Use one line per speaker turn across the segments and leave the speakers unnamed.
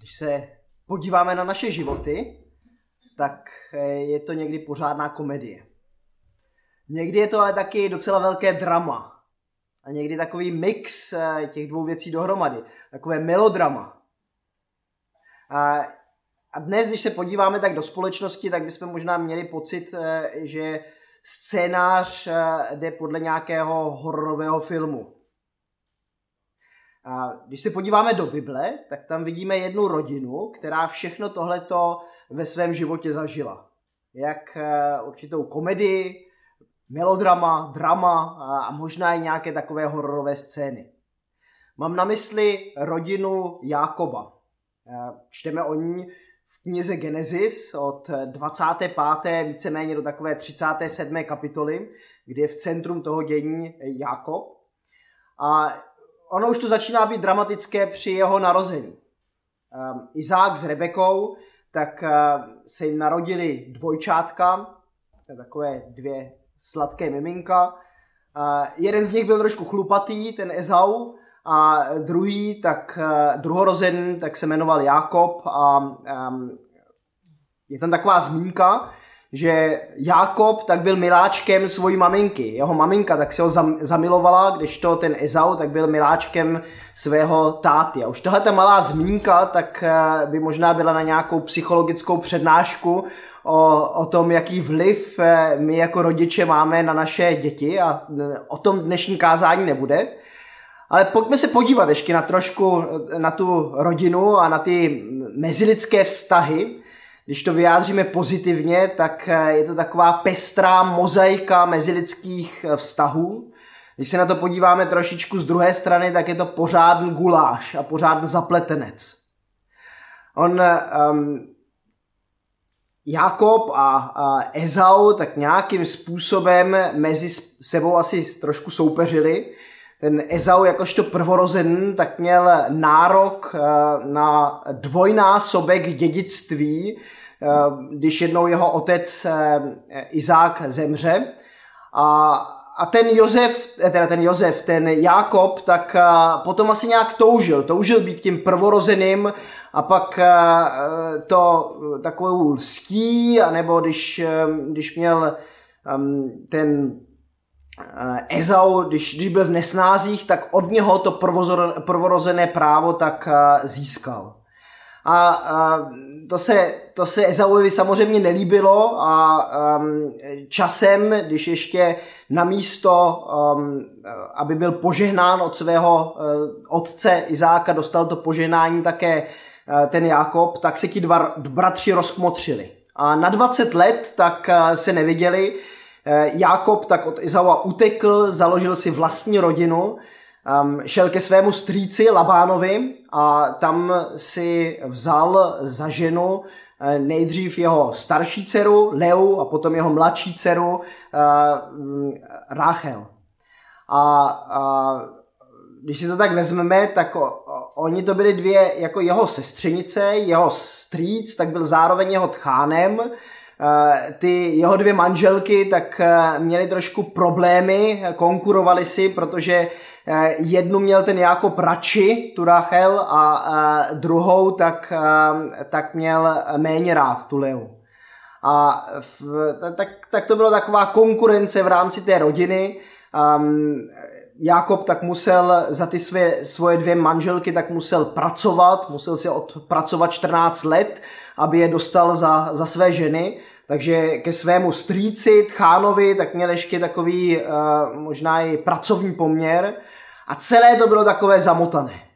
když se podíváme na naše životy, tak eh, je to někdy pořádná komedie. Někdy je to ale taky docela velké drama. A někdy takový mix eh, těch dvou věcí dohromady. Takové melodrama. A, a dnes, když se podíváme tak do společnosti, tak bychom možná měli pocit, eh, že scénář jde podle nějakého hororového filmu. A když se podíváme do Bible, tak tam vidíme jednu rodinu, která všechno tohleto ve svém životě zažila. Jak eh, určitou komedii, melodrama, drama a možná i nějaké takové hororové scény. Mám na mysli rodinu Jákoba. Eh, čteme o ní v knize Genesis od 25. víceméně do takové 37. kapitoly, kde je v centrum toho dění Jákob. A ono už to začíná být dramatické při jeho narození. Um, Izák s Rebekou, tak uh, se jim narodili dvojčátka, takové dvě sladké miminka. Uh, jeden z nich byl trošku chlupatý, ten Ezau, a druhý, tak uh, druhorozen, tak se jmenoval Jakob a um, je tam taková zmínka, že Jákob tak byl miláčkem svojí maminky. Jeho maminka tak se ho zamilovala, když to ten Ezau tak byl miláčkem svého táty. A už tahle ta malá zmínka tak eh, by možná byla na nějakou psychologickou přednášku o, o tom, jaký vliv eh, my jako rodiče máme na naše děti a eh, o tom dnešní kázání nebude. Ale pojďme se podívat ještě na trošku na tu rodinu a na ty mezilidské vztahy, když to vyjádříme pozitivně, tak eh, je to taková pestrá mozaika mezilidských eh, vztahů. Když se na to podíváme trošičku z druhé strany, tak je to pořádný guláš a pořádný zapletenec. On, um, Jakob a, a Ezau tak nějakým způsobem mezi sebou asi trošku soupeřili. Ten Ezau jakožto prvorozený tak měl nárok eh, na dvojnásobek dědictví, když jednou jeho otec eh, Izák zemře. A, a ten Josef, teda ten Josef, ten Jákob, tak potom asi nějak toužil. Toužil být tím prvorozeným a pak to takovou lstí, anebo když, když měl ten Eh, Ezau, když, když byl v nesnázích, tak od něho to prvorozené právo tak eh, získal. A, a to, se, to se Ezauovi samozřejmě nelíbilo a um, časem, když ještě na místo, um, aby byl požehnán od svého uh, otce Izáka, dostal to požehnání také uh, ten Jakob, tak se ti dva bratři rozkmotřili. A na 20 let tak uh, se neviděli, Eh, Jákob tak od Izaua utekl, založil si vlastní rodinu, ehm, šel ke svému strýci Labánovi a tam si vzal za ženu eh, nejdřív jeho starší dceru Leu a potom jeho mladší dceru eh, Ráchel. A, a když si to tak vezmeme, tak o, o, oni to byly dvě jako jeho sestřenice, jeho strýc, tak byl zároveň jeho tchánem, ty jeho dvě manželky tak eh, měly trošku problémy, konkurovali si, protože eh, jednu měl ten Jakob radši, tu Rachel, a druhou tak, tak měl méně rád, tu Leu. A v, tak, tak to byla taková konkurence v rámci té rodiny. Um, Jakob tak musel za ty své, svoje dvě manželky tak musel pracovat, musel si odpracovat 14 let, aby je dostal za, za své ženy. Takže ke svému strýci, tchánovi, tak měl ještě takový uh, možná i pracovní poměr a celé to bylo takové zamotané.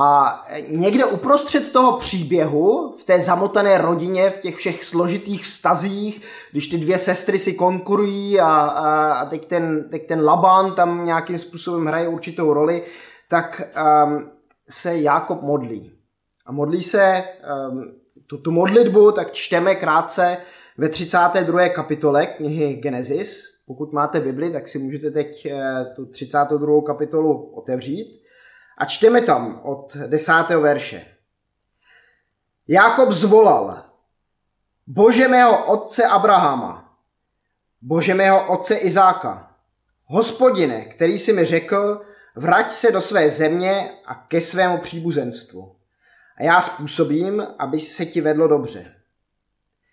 A někde uprostřed toho příběhu, v té zamotané rodině, v těch všech složitých vztazích, když ty dvě sestry si konkurují a, a, a teď, ten, teď ten Laban tam nějakým způsobem hraje určitou roli, tak um, se Jákob modlí. A modlí se um, tu, tu modlitbu, tak čteme krátce ve 32. kapitole knihy Genesis. Pokud máte Bibli, tak si můžete teď eh, tu 32. kapitolu otevřít. A čteme tam od 10. verše. Jákob zvolal, Bože mého otce Abrahama, Bože mého otce Izáka, hospodine, který si mi řekl, vrať se do své země a ke svému příbuzenstvu. a já způsobím, aby se ti vedlo dobře.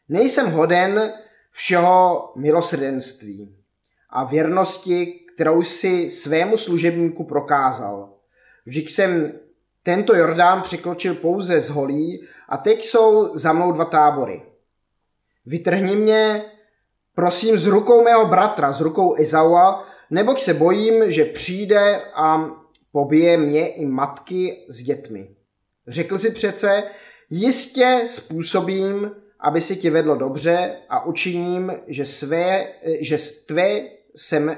Nejsem hoden všeho milosrdenství a věrnosti, kterou si svému služebníku prokázal. Vždyť jsem tento Jordán překročil pouze z holí a teď jsou za mnou dva tábory. Vytrhni mě, prosím, z rukou mého bratra, z rukou Izaua, neboť se bojím, že přijde a pobije mě i matky s dětmi. Řekl si přece, jistě způsobím, aby si ti vedlo dobře a učiním, že, své, že tvé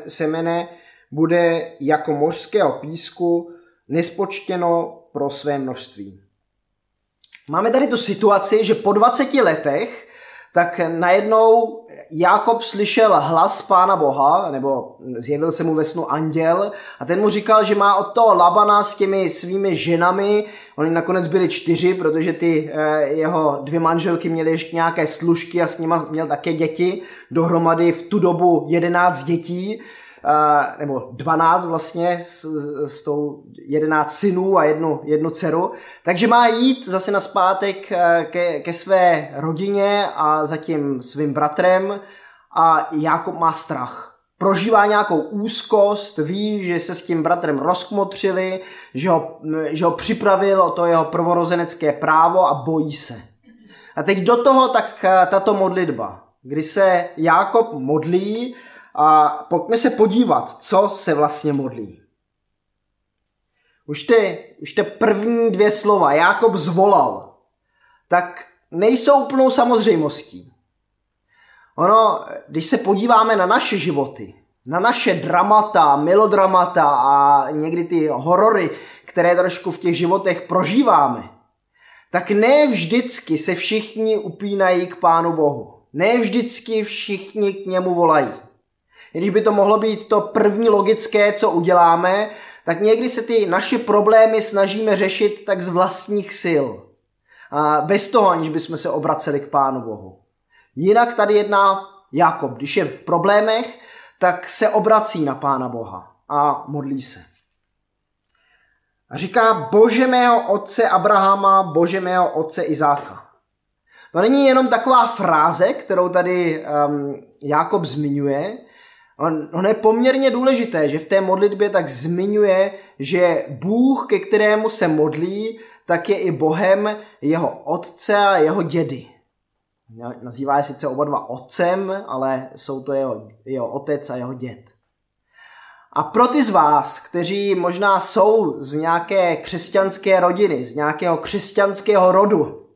semene bude jako mořského písku nespočtěno pro své množství. Máme tady tu situaci, že po 20 letech tak najednou Jakob slyšel hlas pána Boha, nebo zjevil se mu ve snu anděl a ten mu říkal, že má od toho Labana s těmi svými ženami, oni nakonec byli čtyři, protože ty eh, jeho dvě manželky měly ještě nějaké služky a s nimi měl také děti, dohromady v tu dobu jedenáct dětí, nebo 12 vlastně s, s tou 11 synů a jednu, jednu dceru. Takže má jít zase na zpátek e, ke, ke své rodině a za tím svým bratrem a Jakob má strach. Prožívá nějakou úzkost, ví, že se s tím bratrem rozkmotřili, že ho, že ho připravil o to jeho prvorozenecké právo a bojí se. A teď do toho tak e, tato modlitba, kdy se Jákob modlí a pojďme se podívat, co se vlastně modlí. Už ty, už ty první dvě slova, Jákob zvolal, tak nejsou úplnou samozřejmostí. Ono, když se podíváme na naše životy, na naše dramata, melodramata a někdy ty horory, které trošku v těch životech prožíváme, tak ne vždycky se všichni upínají k Pánu Bohu. Ne vždycky všichni k němu volají. Když by to mohlo být to první logické, co uděláme, tak někdy se ty naše problémy snažíme řešit tak z vlastních sil. A bez toho, aniž bychom se obraceli k Pánu Bohu. Jinak tady jedná Jakob. Když je v problémech, tak se obrací na Pána Boha a modlí se. A říká, bože mého otce Abrahama, bože mého otce Izáka. To není jenom taková fráze, kterou tady um, Jakob zmiňuje, On, je poměrně důležité, že v té modlitbě tak zmiňuje, že Bůh, ke kterému se modlí, tak je i Bohem jeho otce a jeho dědy. Nazývá je sice oba dva otcem, ale jsou to jeho, jeho otec a jeho děd. A pro ty z vás, kteří možná jsou z nějaké křesťanské rodiny, z nějakého křesťanského rodu,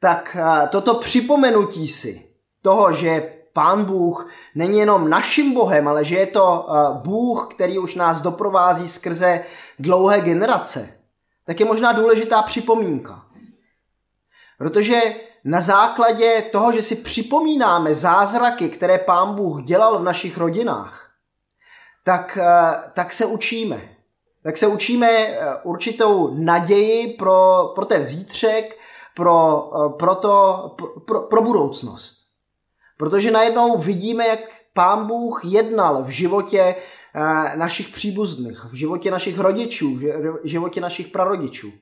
tak toto připomenutí si toho, že Pán Bůh není jenom naším Bohem, ale že je to eh, Bůh, který už nás doprovází skrze dlouhé generace, tak je možná důležitá připomínka. Protože na základě toho, že si připomínáme zázraky, které Pán Bůh dělal v našich rodinách, tak, eh, tak se učíme. Tak se učíme eh, určitou naději pro, pro ten zítřek, pro, pro, to, pro, pro budoucnost. Protože najednou vidíme, jak Pán Bůh jednal v životě eh, našich příbuzných, v životě našich rodičů, v životě našich prarodičů.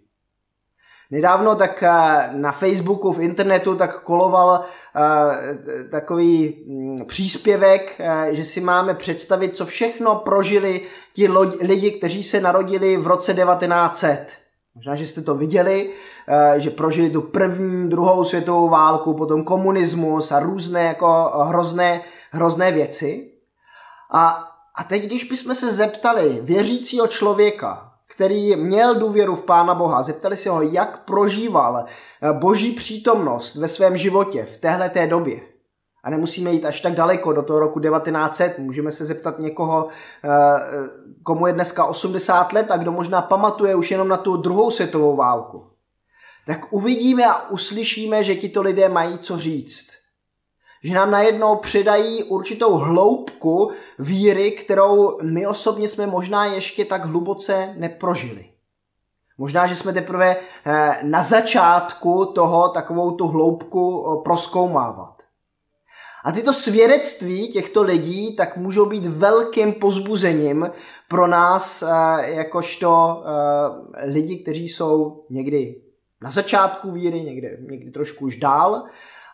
Nedávno tak eh, na Facebooku, v internetu tak koloval eh, takový mm, příspěvek, že si máme představit, co všechno prožili ti lidi, kteří se narodili v roce 1900. Možná, že jste to viděli, eh, že prožili tu první, druhou světovou válku, potom komunismus a různé jako hrozné, hrozné věci. A, a teď, když bychom se zeptali věřícího člověka, který měl důvěru v Pána Boha, zeptali se ho, jak prožíval eh, boží přítomnost ve svém životě v téhle té době, a nemusíme jít až tak daleko do toho roku 1900. Můžeme se zeptat někoho, eh, komu je dneska 80 let a kdo možná pamatuje už jenom na tu druhou světovou válku. Tak uvidíme a uslyšíme, že tito lidé mají co říct. Že nám najednou přidají určitou hloubku víry, kterou my osobně jsme možná ještě tak hluboce neprožili. Možná, že jsme teprve eh, na začátku toho takovou tu hloubku eh, proskoumávat. A tyto svědectví těchto lidí tak můžou být velkým pozbuzením pro nás, eh, jakožto eh, lidi, kteří jsou někdy na začátku víry, někdy, někdy trošku už dál,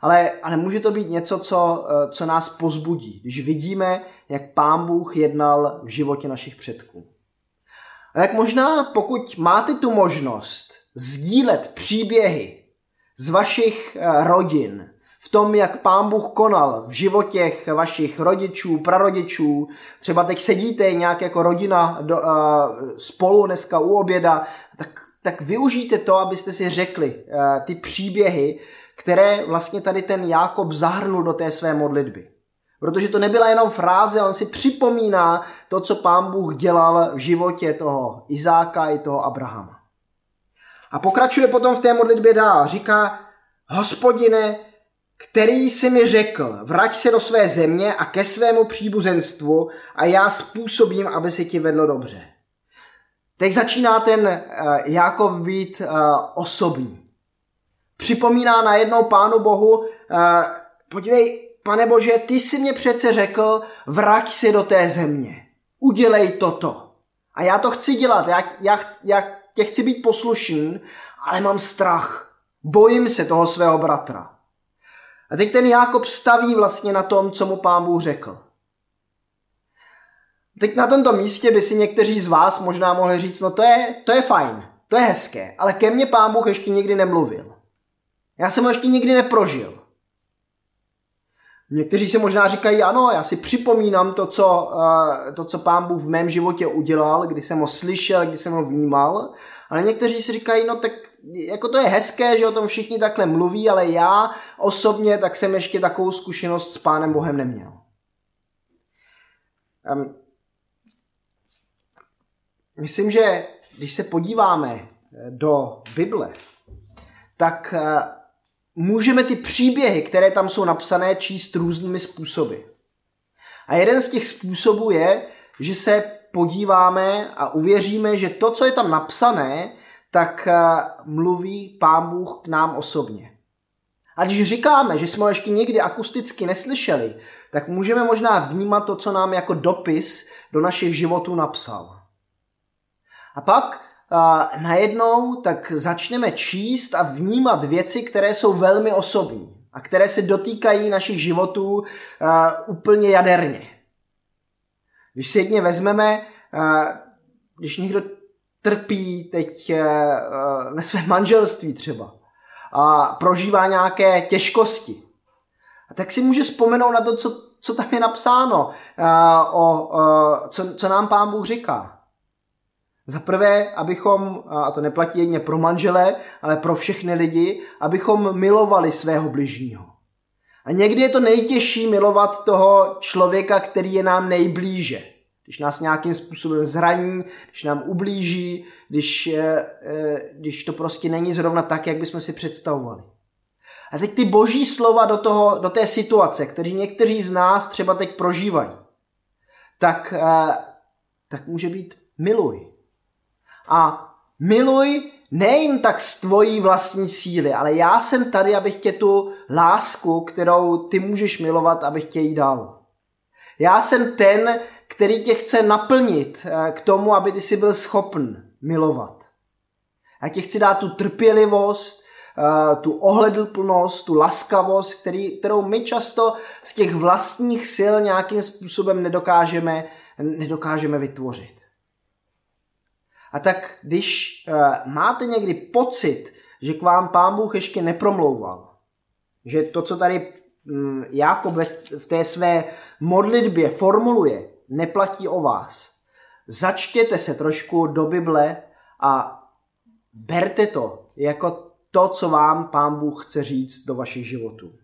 ale, ale může to být něco, co, eh, co nás pozbudí, když vidíme, jak Pán Bůh jednal v životě našich předků. A tak možná, pokud máte tu možnost sdílet příběhy z vašich rodin, v tom, jak Pán Bůh konal v životě vašich rodičů, prarodičů. Třeba teď sedíte nějak jako rodina do, uh, spolu dneska u oběda, tak, tak využijte to, abyste si řekli uh, ty příběhy, které vlastně tady ten Jákob zahrnul do té své modlitby. Protože to nebyla jenom fráze, on si připomíná to, co pán Bůh dělal v životě toho Izáka i toho Abrahama. A pokračuje potom v té modlitbě dál. Říká, hospodine, který si mi řekl, vrať se do své země a ke svému příbuzenstvu a já způsobím, aby se ti vedlo dobře. Teď začíná ten uh, Jakob být uh, osobní. Připomíná najednou Pánu Bohu, uh, podívej, pane Bože, ty jsi mě přece řekl, vrať se do té země. Udělej toto. A já to chci dělat, já, já, já tě chci být poslušný, ale mám strach. Bojím se toho svého bratra. A teď ten Jákob staví vlastně na tom, co mu pán Bůh řekl. Teď na tomto místě by si někteří z vás možná mohli říct, no to je, to je fajn, to je hezké, ale ke mně pán Bůh ještě nikdy nemluvil. Já jsem ho ještě nikdy neprožil. Někteří si možná říkají, ano, já si připomínám to co, uh, to, co pán Bůh v mém životě udělal, kdy jsem ho slyšel, kdy jsem ho vnímal, ale někteří si říkají, no tak jako to je hezké, že o tom všichni takhle mluví, ale já osobně tak jsem ještě takovou zkušenost s Pánem Bohem neměl. Um, myslím, že když se podíváme eh, do Bible, tak uh, můžeme ty příběhy, které tam jsou napsané, číst různými způsoby. A jeden z těch způsobů je, že se podíváme a uvěříme, že to, co je tam napsané, tak eh, mluví Pán Bůh k nám osobně. A když říkáme, že jsme ho ještě nikdy akusticky neslyšeli, tak můžeme možná vnímat to, co nám jako dopis do našich životů napsal. A pak uh, najednou tak začneme číst a vnímat věci, které jsou velmi osobní a které se dotýkají našich životů uh, úplně jaderně. Když si jedně vezmeme, uh, když někdo trpí teď eh, eh, ve svém manželství třeba a prožívá nějaké těžkosti. Tak si může vzpomenout na to, co, co tam je napsáno, eh, o, co, co nám pán Bůh říká. Za prvé, abychom, a to neplatí jedně pro manžele, ale pro všechny lidi, abychom milovali svého bližního. A někdy je to nejtěžší milovat toho člověka, který je nám nejblíže když nás nějakým způsobem zraní, když nám ublíží, když, eh, když to prostě není zrovna tak, jak bychom si představovali. A teď ty boží slova do, toho, do té situace, který někteří z nás třeba teď prožívají, tak, eh, tak může být miluj. A miluj nejím tak z tvojí vlastní síly, ale já jsem tady, abych tě tu lásku, kterou ty můžeš milovat, abych tě jí dal. Já jsem ten, který tě chce naplnit eh, k tomu, aby ty si byl schopen milovat. Já ti chci dát tu trpělivost, eh, tu ohledlplnost, tu laskavost, který, kterou my často z těch vlastních sil nějakým způsobem nedokážeme, nedokážeme vytvořit. A tak když eh, máte někdy pocit, že k vám pán Bůh ještě nepromlouval, že to, co tady mm, Jákob v té své modlitbě formuluje, neplatí o vás. Začtěte se trošku do Bible a berte to jako to, co vám Pán Bůh chce říct do vašich životů.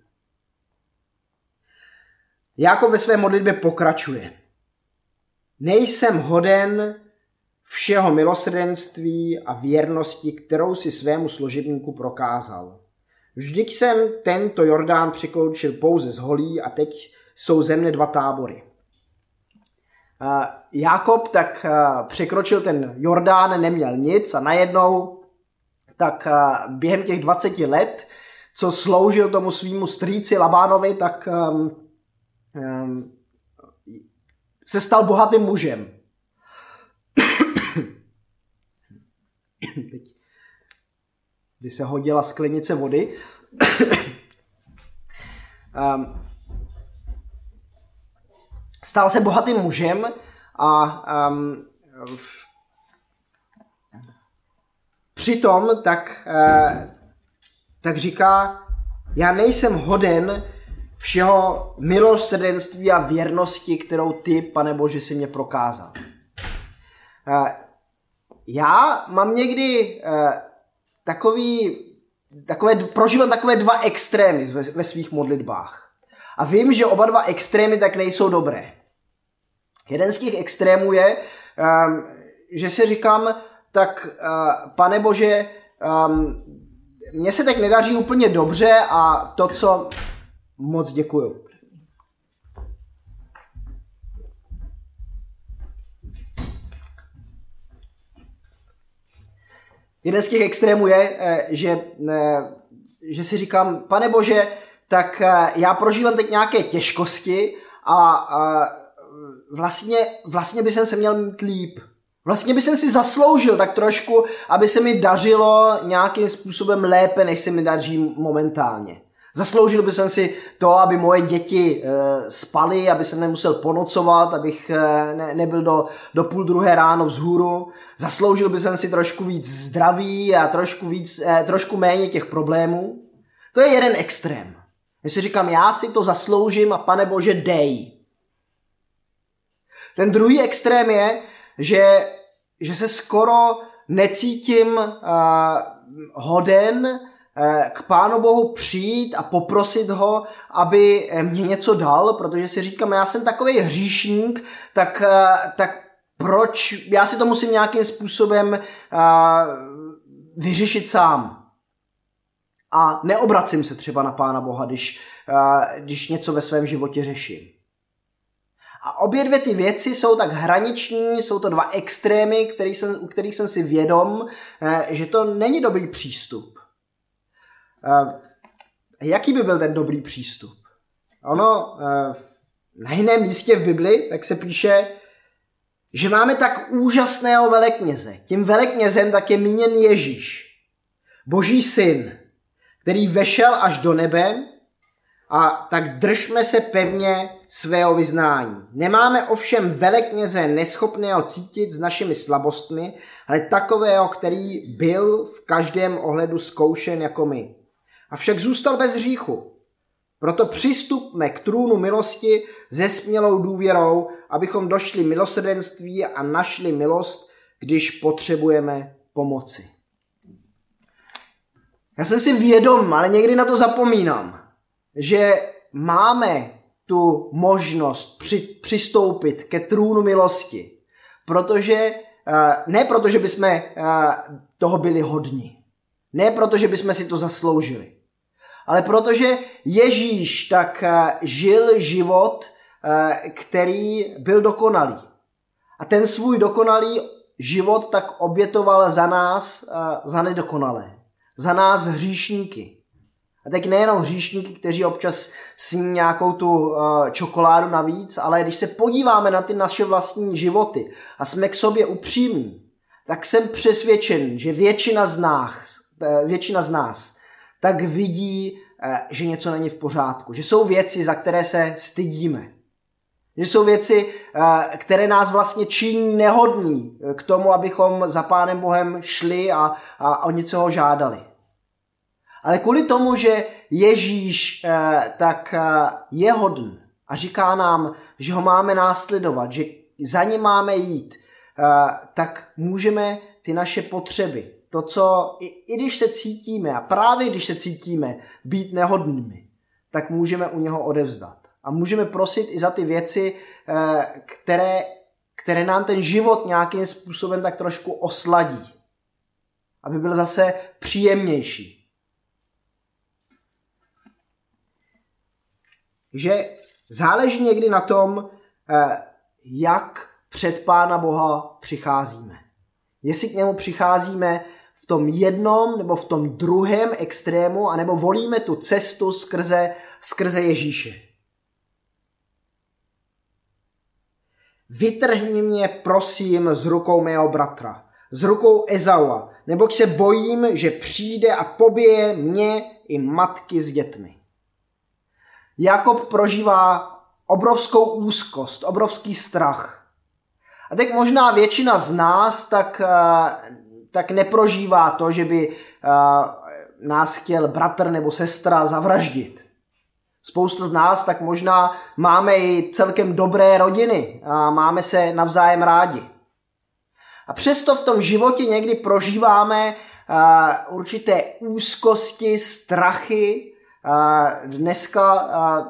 Jako ve své modlitbě pokračuje. Nejsem hoden všeho milosrdenství a věrnosti, kterou si svému složitníku prokázal. Vždyť jsem tento Jordán překloučil pouze z holí a teď jsou ze mne dva tábory. Jakob tak překročil ten Jordán, neměl nic a najednou tak během těch 20 let, co sloužil tomu svýmu strýci Labánovi, tak um, um, se stal bohatým mužem. kdy se hodila sklenice vody. um, stal se bohatým mužem a um, přitom tak, uh, tak říká, já nejsem hoden všeho milosrdenství a věrnosti, kterou ty, pane Bože, si mě prokázal. Uh, já mám někdy uh, takový, takové, prožívám takové dva extrémy ve, ve svých modlitbách. A vím, že oba dva extrémy tak nejsou dobré. Jeden z těch extrémů je, um, že si říkám, tak uh, pane Bože, um, mně se tak nedaří úplně dobře a to, co moc děkuju. Jeden z těch extrémů je, eh, že, eh, že si říkám, pane Bože, tak eh, já prožívám teď nějaké těžkosti a vlastně, vlastně by jsem se měl mít líp. Vlastně by jsem si zasloužil tak trošku, aby se mi dařilo nějakým způsobem lépe, než se mi daří momentálně. Zasloužil bych si to, aby moje děti e, spaly, aby jsem nemusel ponocovat, abych e, ne, nebyl do, do půl druhé ráno vzhůru. Zasloužil bych si trošku víc zdraví a trošku, víc, e, trošku méně těch problémů. To je jeden extrém. Já si říkám, já si to zasloužím a pane Bože, dej. Ten druhý extrém je, že, že se skoro necítím uh, hoden k Pánu Bohu přijít a poprosit ho, aby mě něco dal, protože si říkám, já jsem takový hříšník, tak, uh, tak proč, já si to musím nějakým způsobem vyřešit sám. A neobracím se třeba na Pána Boha, když, když něco ve svém životě řeším. A obě dvě ty věci jsou tak hraniční, jsou to dva extrémy, který jsem, u kterých jsem si vědom, eh, že to není dobrý přístup. Eh, jaký by byl ten dobrý přístup? Ono eh, na jiném místě v Bibli tak se píše, že máme tak úžasného velekněze. Tím veleknězem tak je míněn Ježíš, boží syn, který vešel až do nebe a tak držme se pevně svého vyznání. Nemáme ovšem velekněze neschopného cítit s našimi slabostmi, ale takového, který byl v každém ohledu zkoušen jako my. Avšak zůstal bez hříchu. Proto přistupme k trůnu milosti se smělou důvěrou, abychom došli milosrdenství a našli milost, když potřebujeme pomoci. Já jsem si vědom, ale někdy na to zapomínám že máme tu možnost při, přistoupit ke trůnu milosti, protože eh, ne proto, že bychom eh, toho byli hodní, ne proto, že bychom si to zasloužili, ale protože Ježíš tak eh, žil život, který byl dokonalý. A ten svůj dokonalý život tak obětoval za nás, za nedokonalé, za nás hříšníky. A teď nejenom hříšníky, kteří občas sní nějakou tu čokoládu navíc, ale když se podíváme na ty naše vlastní životy a jsme k sobě upřímní, tak jsem přesvědčen, že většina z nás, eh, většina z nás tak vidí, uh, že něco není v pořádku. Že jsou věci, za které se stydíme. Že jsou věci, uh, které nás vlastně činí nehodní k tomu, abychom za Pánem Bohem šli a, a o něco ho žádali. Ale kvůli tomu, že Ježíš eh, tak eh, je hodn a říká nám, že ho máme následovat, že za ním máme jít, eh, tak můžeme ty naše potřeby, to, co i, i když se cítíme, a právě když se cítíme být nehodnými, tak můžeme u něho odevzdat. A můžeme prosit i za ty věci, které, které nám ten život nějakým způsobem tak trošku osladí. Aby byl zase příjemnější. že záleží někdy na tom, eh, jak před Pána Boha přicházíme. Jestli k němu přicházíme v tom jednom nebo v tom druhém extrému, anebo volíme tu cestu skrze, skrze Ježíše. Vytrhni mě, prosím, z rukou mého bratra, z rukou Ezaua, nebo se bojím, že přijde a pobije mě i matky s dětmi. Jakob prožívá obrovskou úzkost, obrovský strach. A tak možná většina z nás tak, eh, tak neprožívá to, že by eh, nás chtěl bratr nebo sestra zavraždit. Spousta z nás tak možná máme i celkem dobré rodiny a máme se navzájem rádi. A přesto v tom životě někdy prožíváme uh, určité úzkosti, strachy. Uh, dneska uh,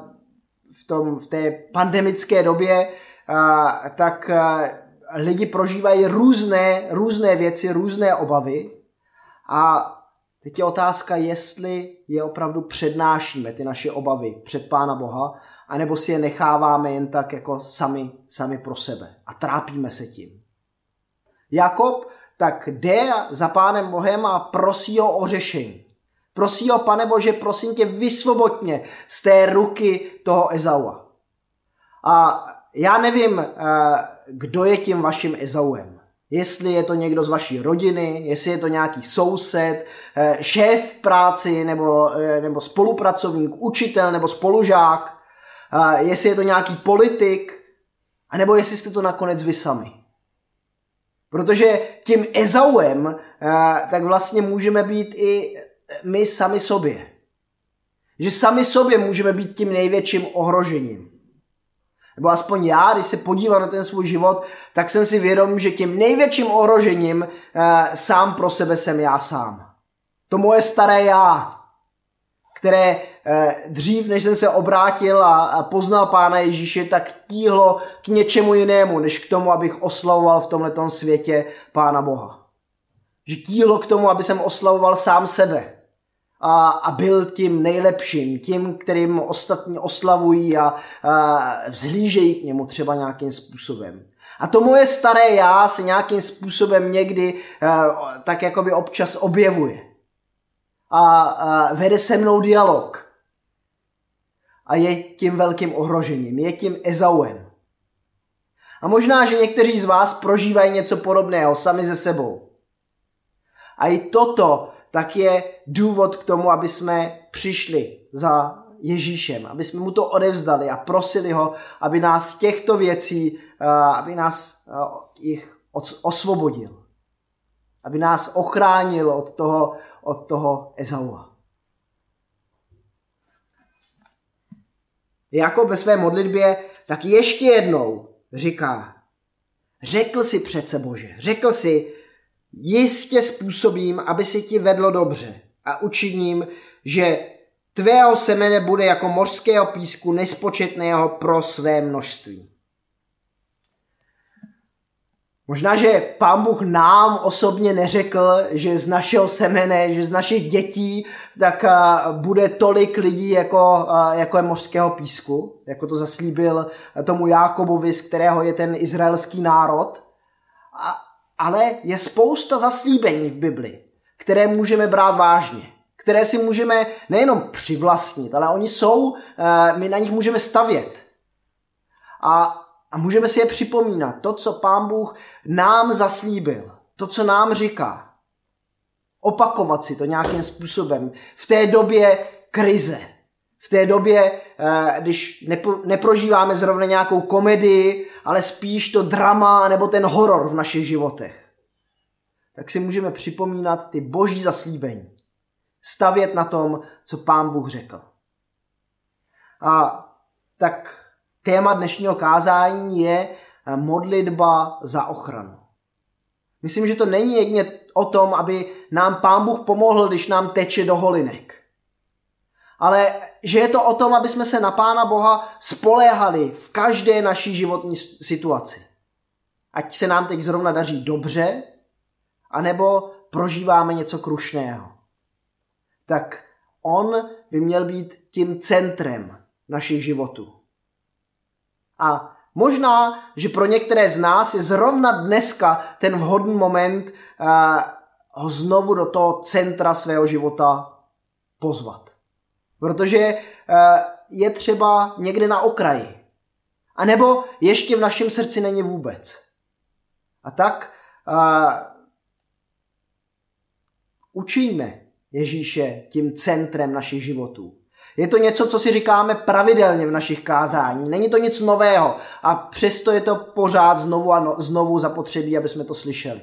v, tom, v té pandemické době uh, tak uh, lidi prožívají různé, různé věci, různé obavy. A teď je otázka, jestli je opravdu přednášíme ty naše obavy před Pána Boha, anebo si je necháváme jen tak jako sami, sami pro sebe a trápíme se tím. Jakob tak jde za pánem Bohem a prosí ho o řešení. Prosí ho, pane Bože, prosím tě, vysvobodně z té ruky toho Ezaua. A já nevím, eh, kdo je tím vaším Ezauem. Jestli je to někdo z vaší rodiny, jestli je to nějaký soused, eh, šéf v práci, nebo, eh, nebo spolupracovník, učitel nebo spolužák, jestli je to nějaký politik, anebo jestli jste to nakonec vy sami. Protože tím Ezauem tak vlastně můžeme být i my sami sobě. Že sami sobě můžeme být tím největším ohrožením. Nebo aspoň já, když se podívám na ten svůj život, tak jsem si vědom, že tím největším ohrožením eh, sám pro sebe jsem já sám. To moje staré já, které eh, dřív, než jsem se obrátil a poznal Pána Ježíše, tak tíhlo k něčemu jinému, než k tomu, abych oslavoval v tomto světě Pána Boha. Že tíhlo k tomu, aby jsem oslavoval sám sebe a, a byl tím nejlepším, tím, kterým ostatní oslavují a, a vzhlížejí k němu třeba nějakým způsobem. A to moje staré já se nějakým způsobem někdy a, tak jakoby občas objevuje a, a vede se mnou dialog. A je tím velkým ohrožením, je tím Ezauem. A možná, že někteří z vás prožívají něco podobného sami ze sebou. A i toto tak je důvod k tomu, aby jsme přišli za Ježíšem, aby jsme mu to odevzdali a prosili ho, aby nás těchto věcí, aby nás jich osvobodil. Aby nás ochránil od toho, od toho Ezaua. Jako ve své modlitbě tak ještě jednou říká, řekl si přece Bože, řekl si, jistě způsobím, aby si ti vedlo dobře a učiním, že tvého semene bude jako mořského písku nespočetného pro své množství. Možná, že pán Bůh nám osobně neřekl, že z našeho semene, že z našich dětí, tak bude tolik lidí jako, jako je mořského písku, jako to zaslíbil tomu Jákobovi, z kterého je ten izraelský národ. A, ale je spousta zaslíbení v Bibli, které můžeme brát vážně, které si můžeme nejenom přivlastnit, ale oni jsou, my na nich můžeme stavět. A a můžeme si je připomínat, to, co pán Bůh nám zaslíbil, to, co nám říká. Opakovat si to nějakým způsobem v té době krize, v té době, eh, když neprožíváme zrovna nějakou komedii, ale spíš to drama nebo ten horor v našich životech, tak si můžeme připomínat ty boží zaslíbení. Stavět na tom, co pán Bůh řekl. A tak téma dnešního kázání je eh, modlitba za ochranu. Myslím, že to není jedně o tom, aby nám Pán Bůh pomohl, když nám teče do holinek. Ale že je to o tom, aby jsme se na Pána Boha spoléhali v každé naší životní situaci. Ať se nám teď zrovna daří dobře, anebo prožíváme něco krušného. Tak on by měl být tím centrem našich životů. A možná, že pro některé z nás je zrovna dneska ten vhodný moment uh, ho znovu do toho centra svého života pozvat. Protože uh, je třeba někde na okraji. A nebo ještě v našem srdci není vůbec. A tak uh, Učíme Ježíše tím centrem našich životů. Je to něco, co si říkáme pravidelně v našich kázání. Není to nic nového a přesto je to pořád znovu a no, znovu zapotřebí, aby jsme to slyšeli.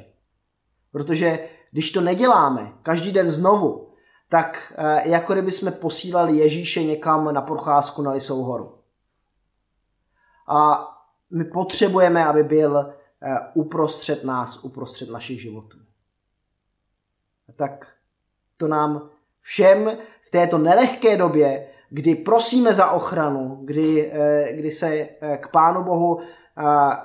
Protože když to neděláme každý den znovu, tak eh, jako kdyby jsme posílali Ježíše někam na procházku na Lisou horu. A my potřebujeme, aby byl eh, uprostřed nás, uprostřed našich životů. Tak to nám všem v této nelehké době, kdy prosíme za ochranu, kdy, eh, kdy se k Pánu Bohu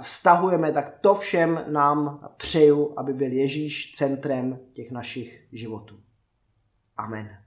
vztahujeme, tak to všem nám přeju, aby byl Ježíš centrem těch našich životů. Amen.